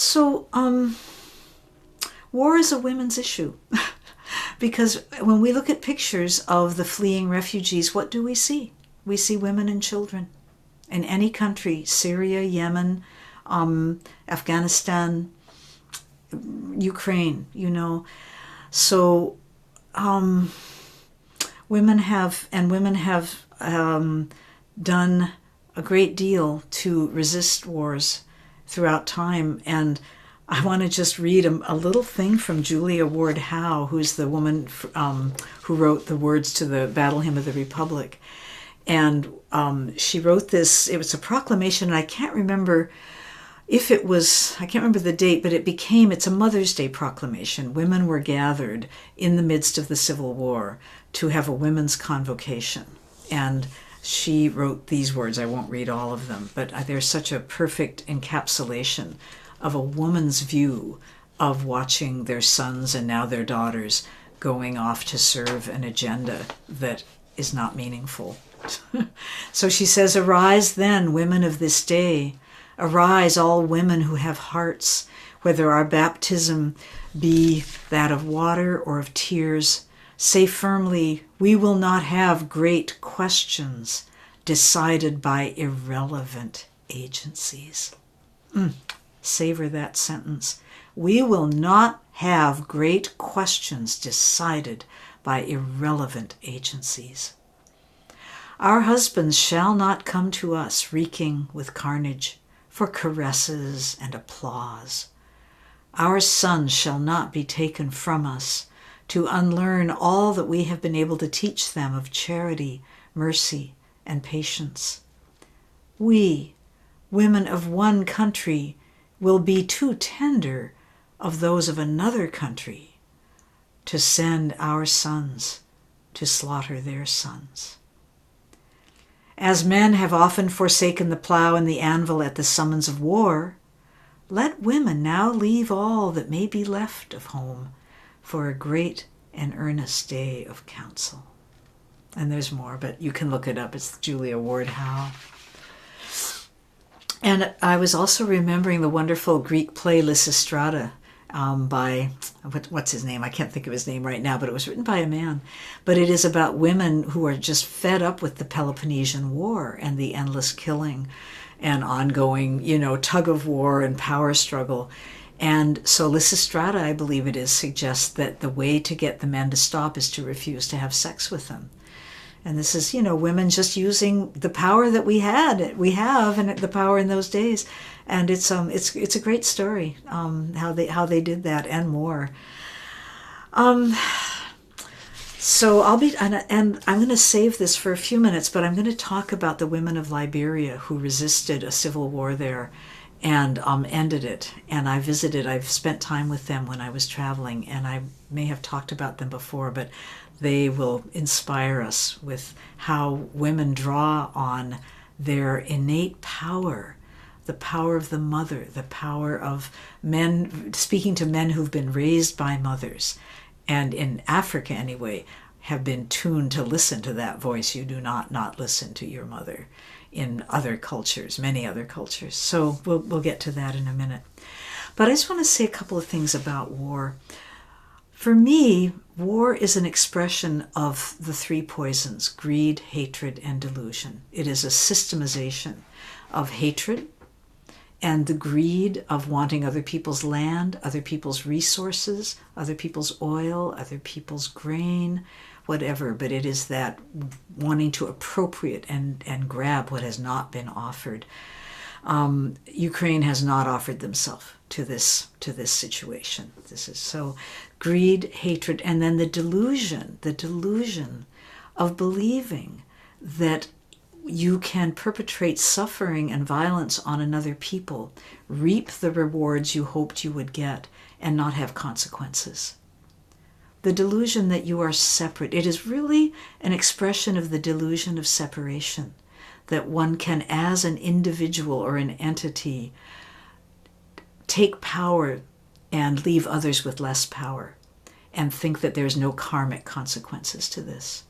So, um, war is a women's issue. because when we look at pictures of the fleeing refugees, what do we see? We see women and children. In any country, Syria, Yemen, um, Afghanistan, Ukraine, you know. So, um, women have, and women have um, done a great deal to resist wars throughout time. And I want to just read a, a, little thing from Julia Ward Howe, who's the woman um, who wrote the words to the Battle Hymn of the Republic. And um, she wrote this, it was a proclamation, and I can't remember if it was, I can't remember the date, but it became, it's a Mother's Day proclamation. Women were gathered in the midst of the Civil War to have a women's convocation. And she wrote these words. I won't read all of them, but uh, they're such a perfect encapsulation of a woman's view of watching their sons and now their daughters going off to serve an agenda that is not meaningful. so she says, Arise then, women of this day. Arise, all women who have hearts, whether our baptism be that of water or of tears. Say firmly, We will not have great questions decided by irrelevant agencies. Mm savor that sentence. We will not have great questions decided by irrelevant agencies. Our husbands shall not come to us reeking with carnage for caresses and applause. Our sons shall not be taken from us to unlearn all that we have been able to teach them of charity, mercy, and patience. We, women of one country, will be too tender of those of another country to send our sons to slaughter their sons. As men have often forsaken the plough and the anvil at the summons of war, let women now leave all that may be left of home for a great and earnest day of council. And there's more, but you can look it up. It's Julia Ward Howe. And I was also remembering the wonderful Greek play Lysistrata um, by what, what's his name? I can't think of his name right now, but it was written by a man. But it is about women who are just fed up with the Peloponnesian War and the endless killing and ongoing, you know, tug of war and power struggle. And so Lysistrata, I believe it is, suggests that the way to get the men to stop is to refuse to have sex with them. And this is you know women just using the power that we had we have and the power in those days. And it's um it's it's a great story um how they how they did that and more. Um so I'll be and, and I'm going to save this for a few minutes but I'm going to talk about the women of Liberia who resisted a civil war there and um, ended it. And I visited, I've spent time with them when I was traveling, and I may have talked about them before, but they will inspire us with how women draw on their innate power the power of the mother, the power of men, speaking to men who've been raised by mothers, and in Africa anyway, have been tuned to listen to that voice. You do not not listen to your mother in other cultures, many other cultures. So we'll, we'll get to that in a minute. But I just want to say a couple of things about war. For me, war is an expression of the three poisons greed, hatred, and delusion. It is a systemization of hatred and the greed of wanting other people's land, other people's resources, other people's oil, other people's grain, whatever. But it is that wanting to appropriate and, and grab what has not been offered. Um, Ukraine has not offered themselves to this to this situation. This is so greed, hatred, and then the delusion, the delusion of believing that you can perpetrate suffering and violence on another people, reap the rewards you hoped you would get, and not have consequences. The delusion that you are separate, it is really an expression of the delusion of separation, that one can, as an individual or an entity, take power and leave others with less power and think that there's no karmic consequences to this.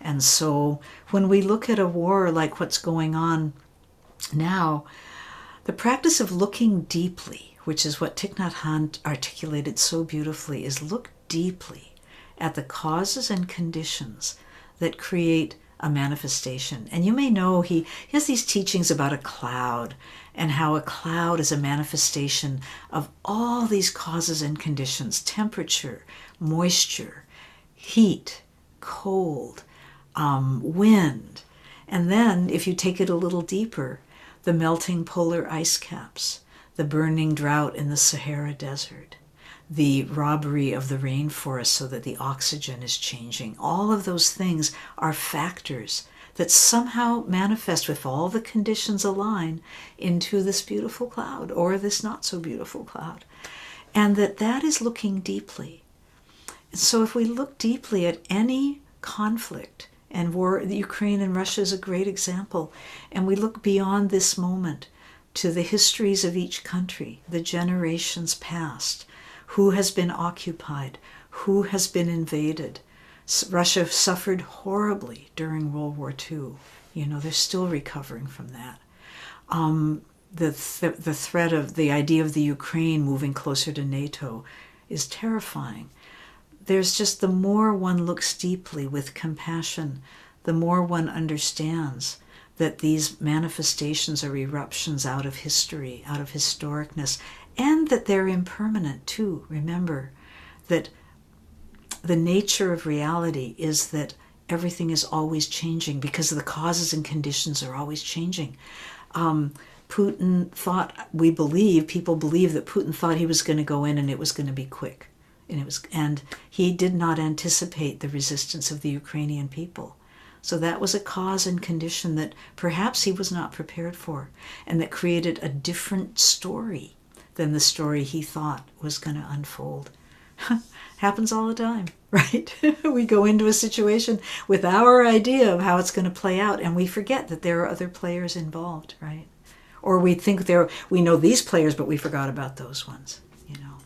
And so when we look at a war like what's going on now, the practice of looking deeply, which is what Thich Nhat Hanh articulated so beautifully, is look deeply at the causes and conditions that create a manifestation. And you may know he, he has these teachings about a cloud and how a cloud is a manifestation of all these causes and conditions temperature, moisture, heat, cold, um, wind. And then, if you take it a little deeper, the melting polar ice caps, the burning drought in the Sahara Desert, the robbery of the rainforest so that the oxygen is changing. All of those things are factors that somehow manifest with all the conditions align into this beautiful cloud or this not so beautiful cloud. And that that is looking deeply. So if we look deeply at any conflict, and war, Ukraine and Russia is a great example, and we look beyond this moment to the histories of each country, the generations past, who has been occupied, who has been invaded. Russia suffered horribly during World War II. You know, they're still recovering from that. Um, the, th- the threat of the idea of the Ukraine moving closer to NATO is terrifying. There's just the more one looks deeply with compassion, the more one understands that these manifestations are eruptions out of history, out of historicness, and that they're impermanent too. Remember that the nature of reality is that everything is always changing because the causes and conditions are always changing. Um, Putin thought, we believe, people believe that Putin thought he was going to go in and it was going to be quick. And, it was, and he did not anticipate the resistance of the Ukrainian people. So that was a cause and condition that perhaps he was not prepared for, and that created a different story than the story he thought was going to unfold. Happens all the time, right? we go into a situation with our idea of how it's going to play out, and we forget that there are other players involved, right? Or we think there we know these players, but we forgot about those ones, you know.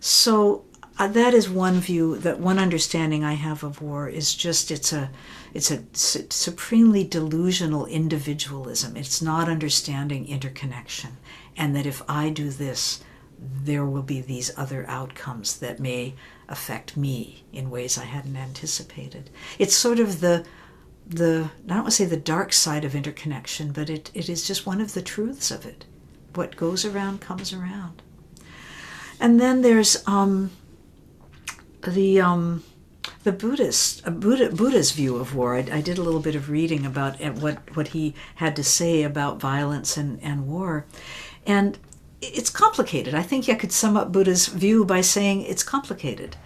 So uh, that is one view that one understanding I have of war is just it's a it's a su- supremely delusional individualism. It's not understanding interconnection, and that if I do this, there will be these other outcomes that may affect me in ways I hadn't anticipated. It's sort of the the I don't want to say the dark side of interconnection, but it, it is just one of the truths of it. What goes around comes around. And then there's um, the um, the Buddhist uh, Buddha, Buddha's view of war. I, I, did a little bit of reading about uh, what what he had to say about violence and, and war, and it's complicated. I think I could sum up Buddha's view by saying it's complicated.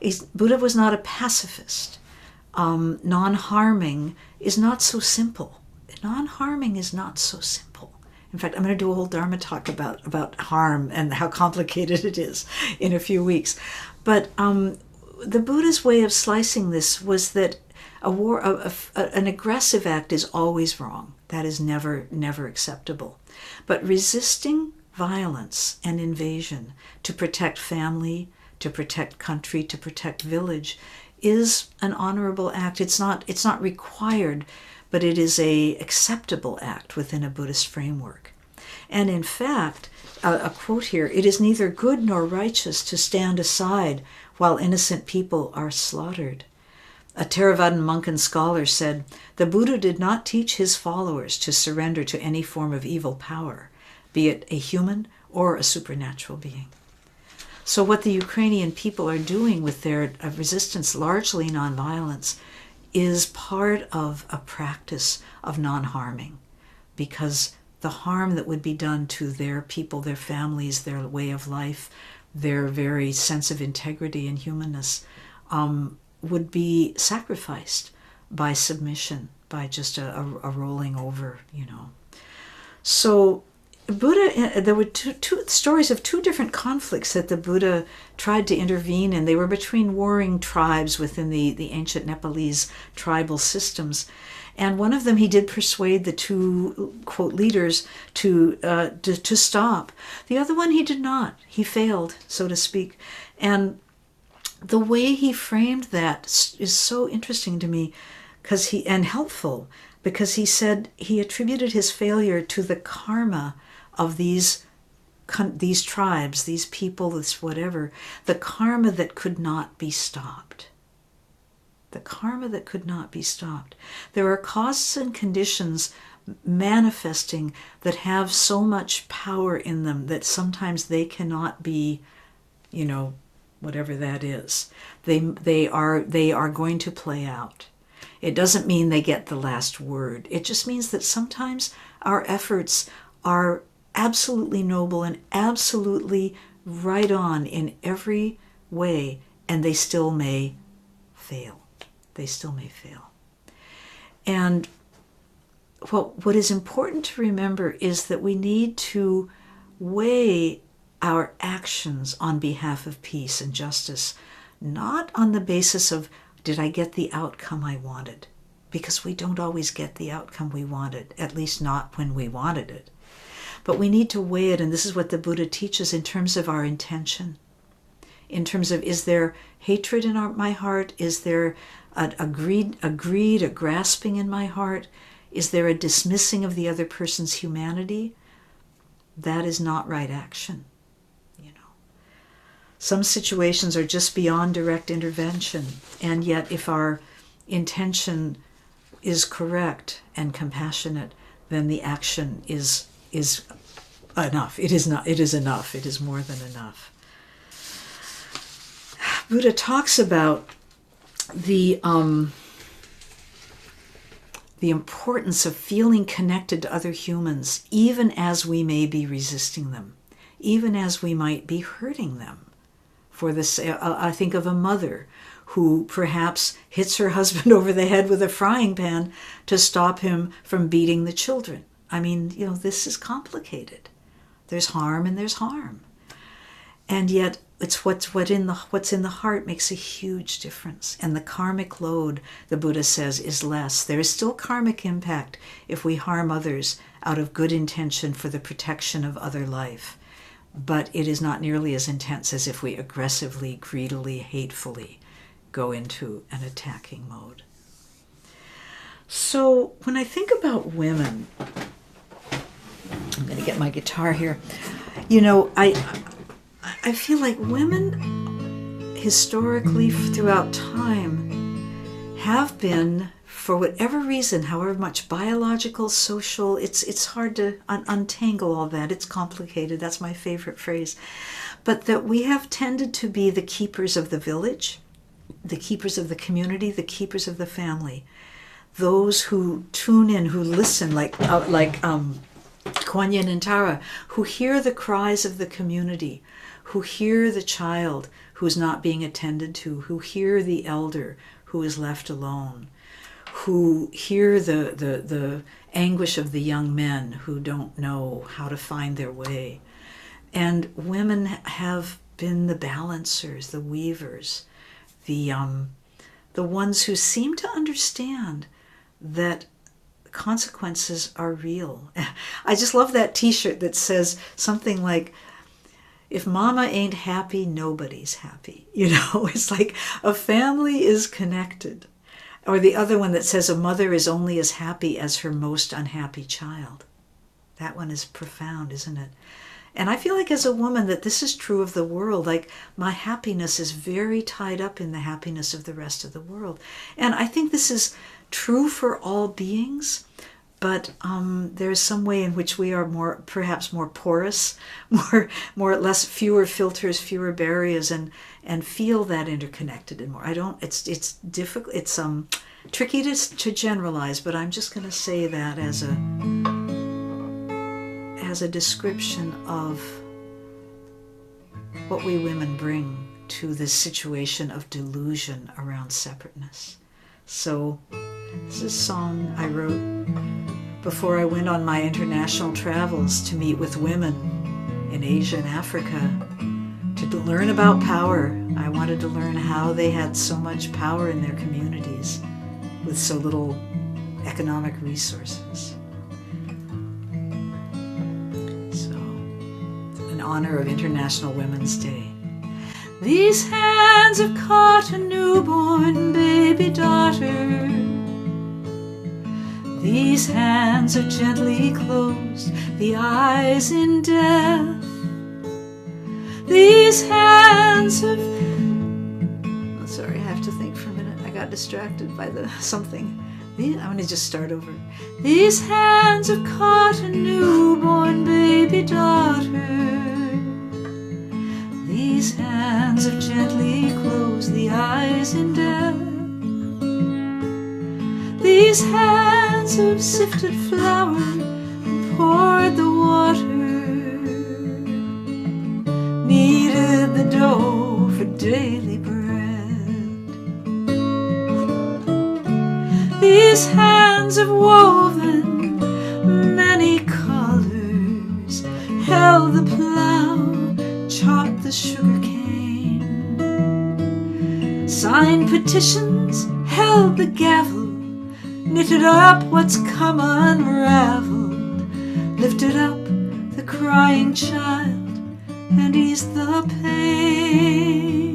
He's, Buddha was not a pacifist. Um, non harming is not so simple. Non harming is not so simple. In fact, I'm going to do a whole Dharma talk about, about harm and how complicated it is in a few weeks. But um, the Buddha's way of slicing this was that a war, a, a, an aggressive act is always wrong. That is never, never acceptable. But resisting violence and invasion to protect family, to protect country, to protect village is an honorable act. It's not, it's not required, but it is a acceptable act within a Buddhist framework. And in fact, a, a quote here, it is neither good nor righteous to stand aside while innocent people are slaughtered. A Theravadan monk and scholar said, The Buddha did not teach his followers to surrender to any form of evil power be it a human or a supernatural being. So, what the Ukrainian people are doing with their uh, resistance, largely nonviolence, is part of a practice of non harming because the harm that would be done to their people, their families, their way of life, their very sense of integrity and humanness um, would be sacrificed by submission, by just a, a, a rolling over, you know. So Buddha, uh, there were two, two stories of two different conflicts that the Buddha tried to intervene in. They were between warring tribes within the, the ancient Nepalese tribal systems. And one of them, he did persuade the two, quote, leaders to, uh, to, to stop. The other one, he did not. He failed, so to speak. And the way he framed that is so interesting to me because he, and helpful, because he said he attributed his failure to the karma of these these tribes, these people, this whatever, the karma that could not be stopped. The karma that could not be stopped. There are causes and conditions manifesting that have so much power in them that sometimes they cannot be, you know, whatever that is. They, they, are, they are going to play out. It doesn't mean they get the last word. It just means that sometimes our efforts are absolutely noble and absolutely right on in every way, and they still may fail. They still may fail. And what, what is important to remember is that we need to weigh our actions on behalf of peace and justice, not on the basis of, did I get the outcome I wanted? Because we don't always get the outcome we wanted, at least not when we wanted it. But we need to weigh it, and this is what the Buddha teaches in terms of our intention. In terms of, is there hatred in our, my heart? Is there a, a, greed, a greed, a grasping in my heart? Is there a dismissing of the other person's humanity? That is not right action. You know. Some situations are just beyond direct intervention, and yet if our intention is correct and compassionate, then the action is is enough. It is not. It is enough. It is more than enough. Buddha talks about the um, the importance of feeling connected to other humans, even as we may be resisting them, even as we might be hurting them. For this, uh, I think of a mother who perhaps hits her husband over the head with a frying pan to stop him from beating the children. I mean, you know, this is complicated. There's harm and there's harm. And yet it's what's what in the what's in the heart makes a huge difference. And the karmic load, the Buddha says, is less. There is still karmic impact if we harm others out of good intention for the protection of other life. But it is not nearly as intense as if we aggressively, greedily, hatefully go into an attacking mode. So when I think about women, I'm going to get my guitar here. You know, I I feel like women historically throughout time have been for whatever reason, however much biological, social, it's it's hard to un- untangle all that. It's complicated. That's my favorite phrase. But that we have tended to be the keepers of the village, the keepers of the community, the keepers of the family. Those who tune in, who listen, like uh, like um, Kuan Yin and Tara, who hear the cries of the community, who hear the child who is not being attended to, who hear the elder who is left alone, who hear the, the, the anguish of the young men who don't know how to find their way. And women have been the balancers, the weavers, the, um, the ones who seem to understand that consequences are real. I just love that t shirt that says something like, if mama ain't happy, nobody's happy. You know, it's like a family is connected. Or the other one that says a mother is only as happy as her most unhappy child. That one is profound, isn't it? And I feel like as a woman that this is true of the world. Like my happiness is very tied up in the happiness of the rest of the world. And I think this is true for all beings, but um, there's some way in which we are more, perhaps more porous, more, more less, fewer filters, fewer barriers, and and feel that interconnected and more. I don't. It's it's difficult. It's um tricky to to generalize, but I'm just going to say that as a as a description of what we women bring to this situation of delusion around separateness. So this is a song I wrote before I went on my international travels to meet with women in Asia and Africa to learn about power. I wanted to learn how they had so much power in their communities with so little economic resources. So, in honor of International Women's Day. These hands have caught a newborn baby daughter. These hands are gently closed, the eyes in death. These hands have. Oh, sorry, I have to think for a minute. I got distracted by the something. I'm going to just start over. These hands have caught a newborn baby daughter. These hands have gently closed the eyes in death. These hands have sifted flour and poured the water. Kneaded the dough for daily bread. These hands have woven many colors, held the plow, chopped the sugar cane, signed petitions, held the gavel, knitted up what's come unraveled, lifted up the crying child, and eased the pain.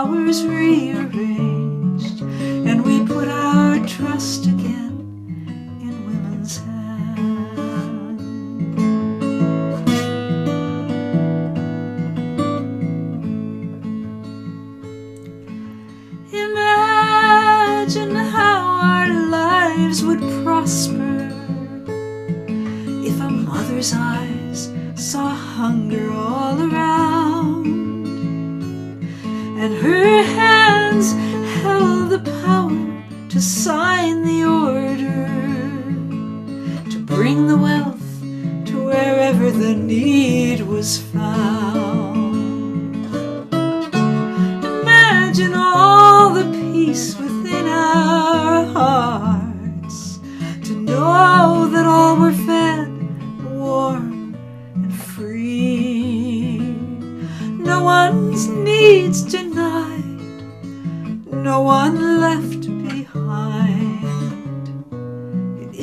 The power's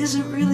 isn't really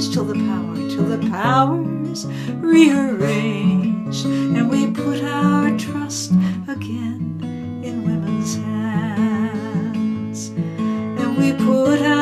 changed till the power, till the powers rearrange. And we put our trust again in women's hands. And we put our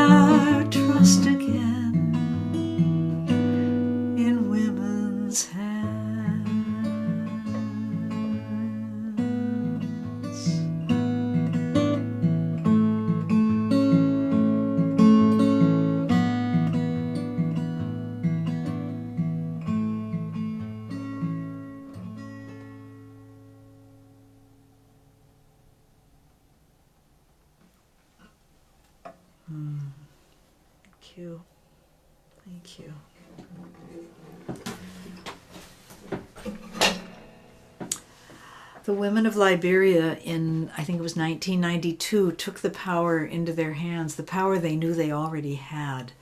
women of Liberia in, I think it was 1992, took the power into their hands, the power they knew they already had,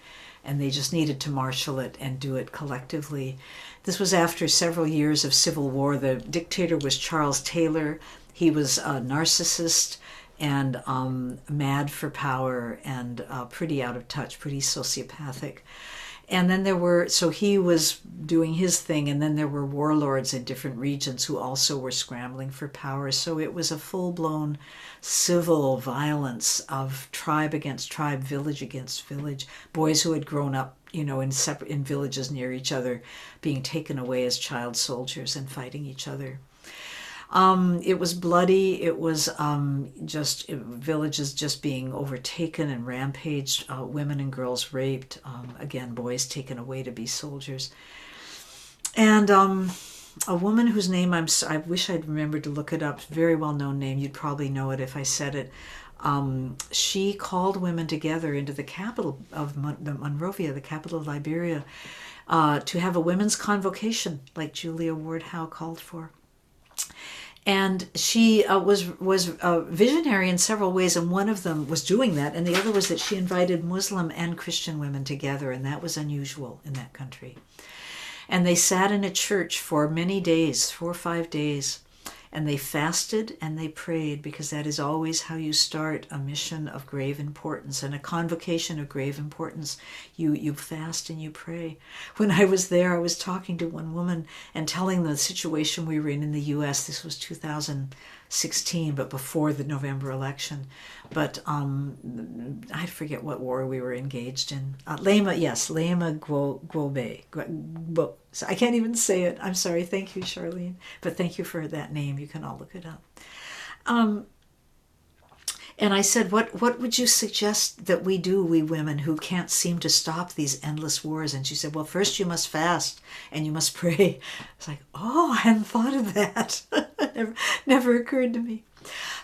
and they just needed to marshal it and do it collectively. This was after several years of civil war. The dictator was Charles Taylor. He was a narcissist and um, mad for power and uh, pretty out of touch, pretty sociopathic. And then there were so he was doing his thing and then there were warlords in different regions who also were scrambling for power. So it was a full-blown civil violence of tribe against tribe village against village boys who had grown up you know in separate in villages near each other being taken away as child soldiers and fighting each other um, it was bloody. It was um, just it, villages just being overtaken and rampaged, uh, women and girls raped, um, again, boys taken away to be soldiers. And um, a woman whose name I'm, I wish I'd remembered to look it up, very well known name, you'd probably know it if I said it. Um, she called women together into the capital of Mon- the Monrovia, the capital of Liberia, uh, to have a women's convocation like Julia Ward Howe called for and she uh, was was visionary in several ways and one of them was doing that and the other was that she invited muslim and christian women together and that was unusual in that country. And they sat in a church for many days four or five days and they fasted and they prayed because that is always how you start a mission of grave importance and a convocation of grave importance. You you fast and you pray. When i was there i was talking to one woman and telling the situation we were in in the us this was 2016 but before the november election. But um, i forget what war we were engaged in. Uh, Leymah yes Leymah Gbowee so I can't even say it. I'm sorry. Thank you, Charlene. But thank you for that name. You can all look it up. Um, and I said, what, what would you suggest that we do, we women who can't seem to stop these endless wars? And she said, well, first you must fast and you must pray. It's like, oh, I hadn't thought of that. never, never occurred to me.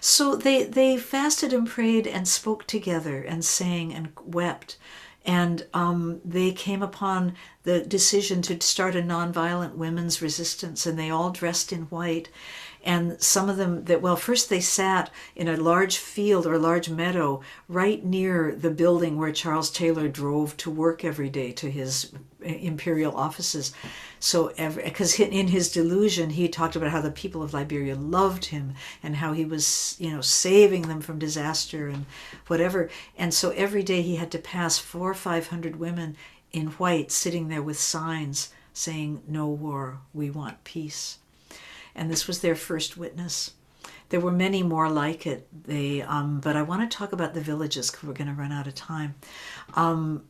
So they, they fasted and prayed and spoke together and sang and wept and um, they came upon the decision to start a nonviolent women's resistance, and they all dressed in white. And some of them that well, first they sat in a large field or large meadow right near the building where Charles Taylor drove to work every day to his imperial offices. So, because in his delusion, he talked about how the people of Liberia loved him and how he was, you know, saving them from disaster and whatever. And so every day he had to pass four or five hundred women in white sitting there with signs saying, No war, we want peace. And this was their first witness. There were many more like it. They, um, but I want to talk about the villages because we're going to run out of time. Um,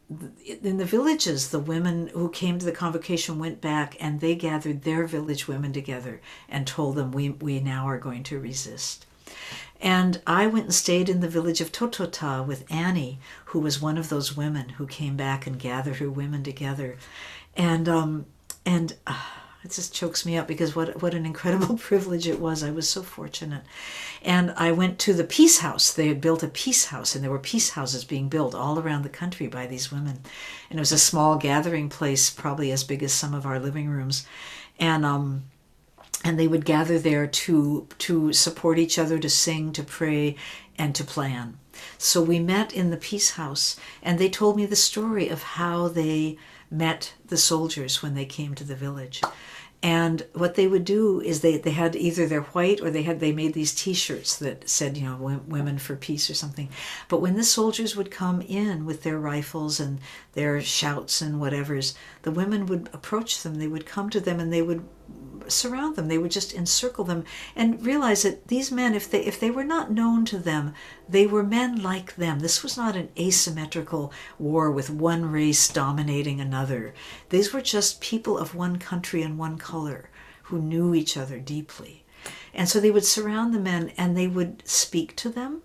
in the villages, the women who came to the convocation went back and they gathered their village women together and told them, "We we now are going to resist." And I went and stayed in the village of Totota with Annie, who was one of those women who came back and gathered her women together, and um, and. Uh, it just chokes me up because what what an incredible privilege it was. I was so fortunate. And I went to the Peace House. They had built a peace house, and there were peace houses being built all around the country by these women. And it was a small gathering place, probably as big as some of our living rooms. And um, and they would gather there to to support each other, to sing, to pray, and to plan. So we met in the Peace House, and they told me the story of how they met the soldiers when they came to the village. And what they would do is they, they had either their white or they had they made these t-shirts that said you know women for peace or something. But when the soldiers would come in with their rifles and their shouts and whatevers the women would approach them. They would come to them and they would surround them. They would just encircle them and realize that these men, if they if they were not known to them, they were men like them. This was not an asymmetrical war with one race dominating another. These were just people of one country and one color who knew each other deeply. And so they would surround the men and they would speak to them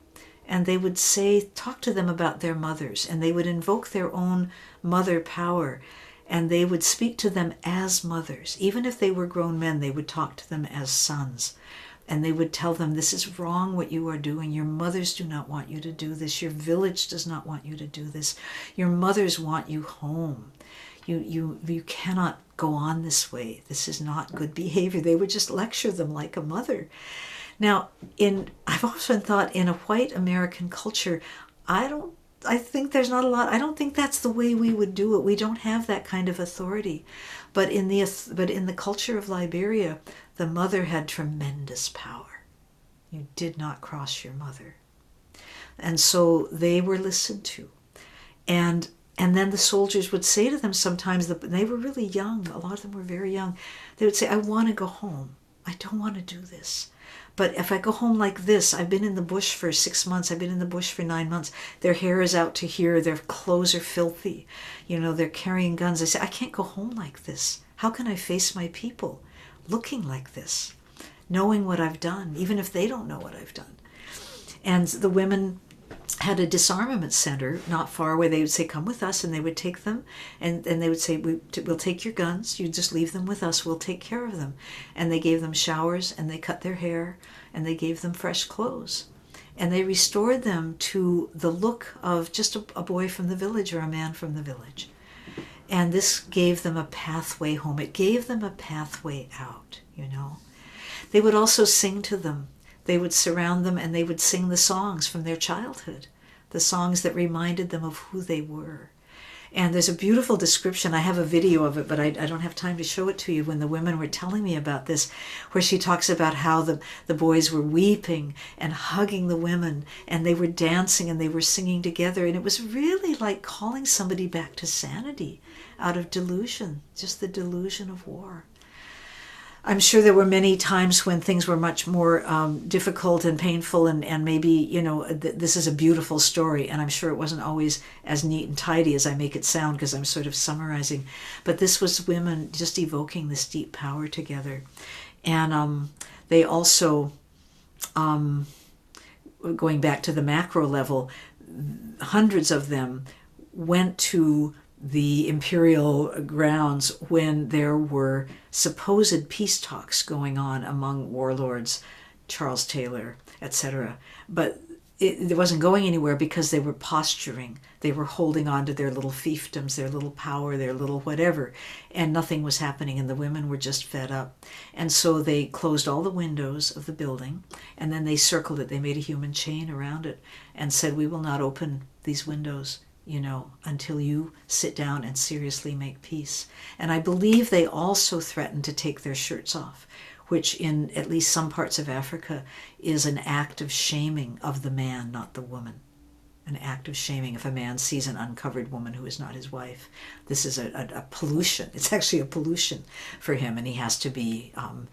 and they would say, talk to them about their mothers, and they would invoke their own mother power and they would speak to them as mothers. Even if they were grown men, they would talk to them as sons. And they would tell them, This is wrong what you are doing. Your mothers do not want you to do this. Your village does not want you to do this. Your mothers want you home. You, you, you cannot go on this way. This is not good behavior. They would just lecture them like a mother. Now, in I've often thought in a white American culture, I don't I think there's not a lot. I don't think that's the way we would do it. We don't have that kind of authority. But in the but in the culture of Liberia, the mother had tremendous power. You did not cross your mother. And so they were listened to. And And then the soldiers would say to them sometimes, that they were really young, a lot of them were very young, they would say, I want to go home. I don't want to do this. But if I go home like this, I've been in the bush for six months, I've been in the bush for nine months, their hair is out to here, their clothes are filthy, you know, they're carrying guns. I say, I can't go home like this. How can I face my people looking like this, knowing what I've done, even if they don't know what I've done? And the women had a disarmament center not far away. They would say, "Come with us," and they would take them, and, and they would say, we, "We'll take your guns. You just leave them with us. We'll take care of them." And they gave them showers, and they cut their hair, and they gave them fresh clothes, and they restored them to the look of just a, a boy from the village or a man from the village. And this gave them a pathway home. It gave them a pathway out. You know, they would also sing to them they would surround them and they would sing the songs from their childhood, the songs that reminded them of who they were. And there's a beautiful description. I have a video of it, but I, I, don't have time to show it to you when the women were telling me about this, where she talks about how the, the boys were weeping and hugging the women, and they were dancing and they were singing together. And it was really like calling somebody back to sanity out of delusion, just the delusion of war. I'm sure there were many times when things were much more um, difficult and painful, and, and maybe, you know, th- this is a beautiful story, and I'm sure it wasn't always as neat and tidy as I make it sound because I'm sort of summarizing. But this was women just evoking this deep power together. And um, they also, um, going back to the macro level, hundreds of them went to the imperial grounds when there were supposed peace talks going on among warlords, Charles Taylor, etc. But it, it, wasn't going anywhere because they were posturing. They were holding on to their little fiefdoms, their little power, their little whatever, and nothing was happening, and the women were just fed up. And so they closed all the windows of the building, and then they circled it. They made a human chain around it and said, We will not open these windows you know, until you sit down and seriously make peace. And I believe they also threaten to take their shirts off, which in at least some parts of Africa is an act of shaming of the man, not the woman. An act of shaming if a man sees an uncovered woman who is not his wife. This is a, a, a pollution. It's actually a pollution for him, and he has to be um,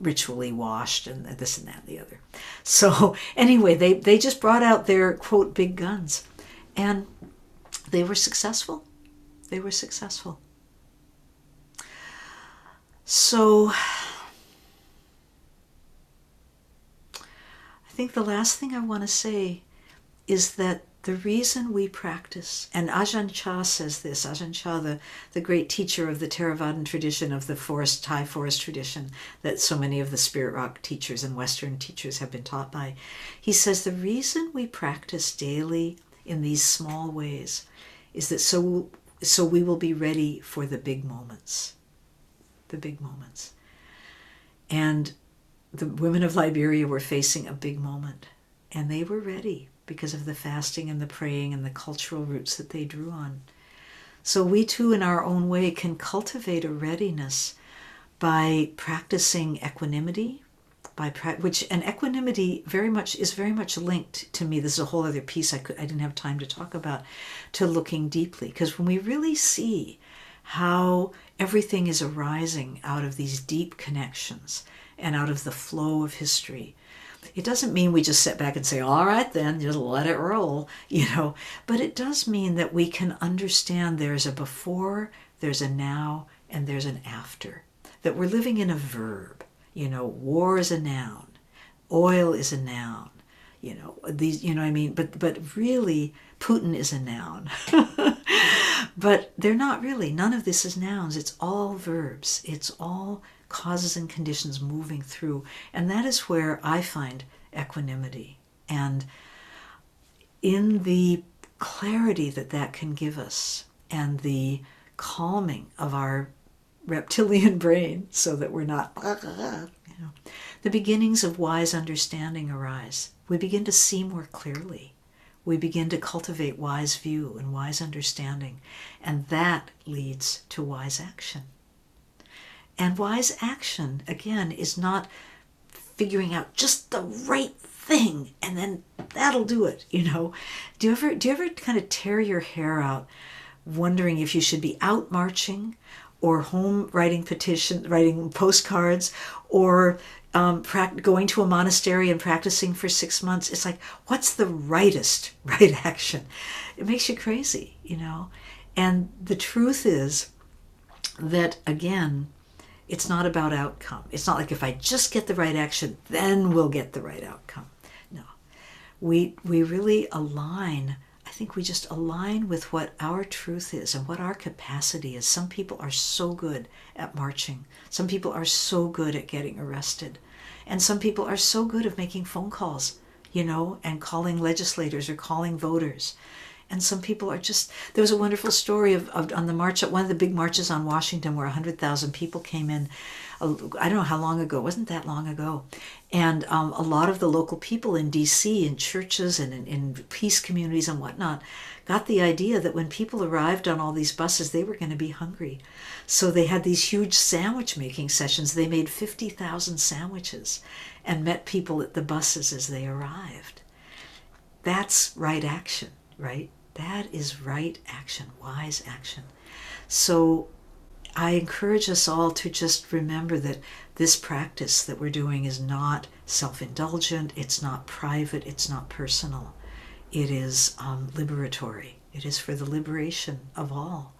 ritually washed and this and that and the other. So, anyway, they, they just brought out their quote big guns. And they were successful. They were successful. So, I think the last thing I want to say is that the reason we practice, and Ajahn Chah says this, Ajahn Chah, the, the great teacher of the Theravadan tradition, of the forest, Thai forest tradition that so many of the Spirit Rock teachers and Western teachers have been taught by, he says the reason we practice daily in these small ways is that so so we will be ready for the big moments the big moments. And the women of liberia were facing a big moment and they were ready because of the fasting and the praying and the cultural roots that they drew on. So we too in our own way can cultivate a readiness by practicing equanimity by which and equanimity very much is very much linked to me. This is a whole other piece i could i didn't have time to talk about to looking deeply. Because when we really see how everything is arising out of these deep connections and out of the flow of history it doesn't mean we just sit back and say all right then just let it roll you know? But it does mean that we can understand there's a before there's a now and there's an after. That we're living in a verb you know, war is a noun, oil is a noun. You know these. You know what I mean. But but really, Putin is a noun. but they're not really. None of this is nouns. It's all verbs. It's all causes and conditions moving through, and that is where I find equanimity and in the clarity that that can give us and the calming of our reptilian brain so that we're not, you know. The beginnings of wise understanding arise. We begin to see more clearly. We begin to cultivate wise view and wise understanding, and that leads to wise action. And wise action, again, is not figuring out just the right thing and then that'll do it, you know. Do you ever do you ever kind of tear your hair out wondering if you should be out marching or home writing petition, writing postcards, or um, going to a monastery and practicing for six months. It's like, what's the rightest right action? It makes you crazy, you know. And the truth is that again, it's not about outcome. It's not like if I just get the right action, then we'll get the right outcome. No, we we really align think we just align with what our truth is and what our capacity is. Some people are so good at marching, some people are so good at getting arrested, and some people are so good at making phone calls, you know, and calling legislators or calling voters. And some people are just. There was a wonderful story of, of on the march one of the big marches on Washington where 100,000 people came in I don't know how long ago, it wasn't that long ago. And um, a lot of the local people in DC, in churches and in, in peace communities and whatnot, got the idea that when people arrived on all these buses, they were going to be hungry. So they had these huge sandwich making sessions. They made 50,000 sandwiches and met people at the buses as they arrived. That's right action, right? That is right action, wise action. So I encourage us all to just remember that this practice that we're doing is not self indulgent, it's not private, it's not personal. It is um, liberatory. It is for the liberation of all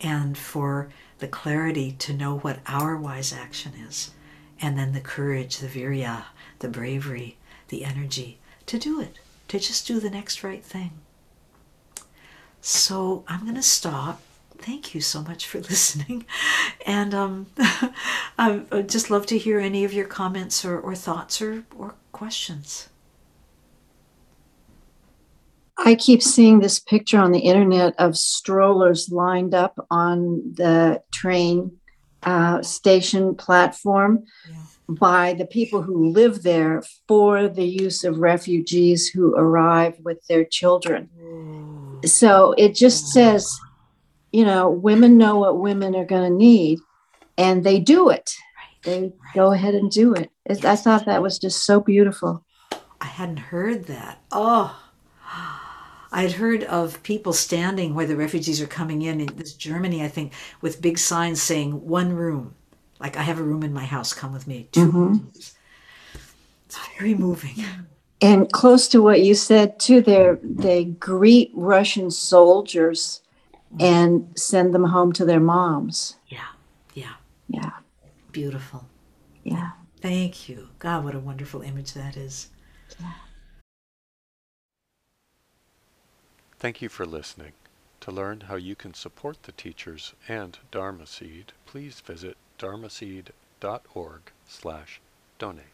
and for the clarity to know what our wise action is, and then the courage, the virya, the bravery, the energy to do it, to just do the next right thing. So I'm going to stop thank you so much for listening. And um, I'd just love to hear any of your comments or, or thoughts or, or questions. I keep seeing this picture on the internet of strollers lined up on the train uh, station platform yeah. by the people who live there for the use of refugees who arrive with their children. Ooh. So it just says you know, women know what women are going to need and they do it. Right. They right. go ahead and do it. Yes. I thought that was just so beautiful. I hadn't heard that. Oh, I had heard of people standing where the refugees are coming in in this Germany, I think, with big signs saying one room. Like I have a room in my house, come with me. 2 mm-hmm. rooms. It's very moving. And close to what you said too, they they greet Russian soldiers and send them home to their moms. Yeah, yeah. Yeah. Beautiful. Yeah. Thank you. God, what a wonderful image that is. Yeah. Thank you for listening. To learn how you can support the teachers and Dharma Seed, please visit dharma dharmaseed.org slash donate.